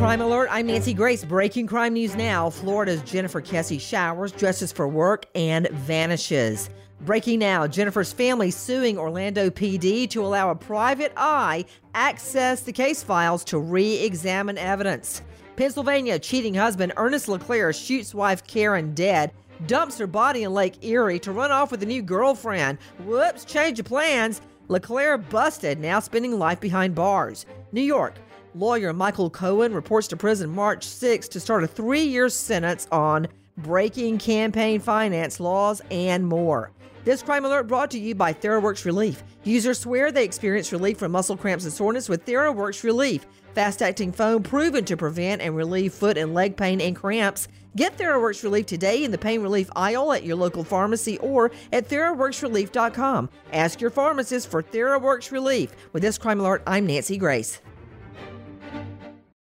Crime Alert. I'm Nancy Grace. Breaking crime news now. Florida's Jennifer Kesse showers, dresses for work, and vanishes. Breaking now Jennifer's family suing Orlando PD to allow a private eye access the case files to re examine evidence. Pennsylvania cheating husband Ernest LeClaire shoots wife Karen dead, dumps her body in Lake Erie to run off with a new girlfriend. Whoops, change of plans. LeClaire busted, now spending life behind bars. New York. Lawyer Michael Cohen reports to prison March 6 to start a three year sentence on breaking campaign finance laws and more. This crime alert brought to you by Theraworx Relief. Users swear they experience relief from muscle cramps and soreness with Theraworx Relief, fast acting foam proven to prevent and relieve foot and leg pain and cramps. Get Theraworx Relief today in the pain relief aisle at your local pharmacy or at TheraworxRelief.com. Ask your pharmacist for Theraworx Relief. With this crime alert, I'm Nancy Grace.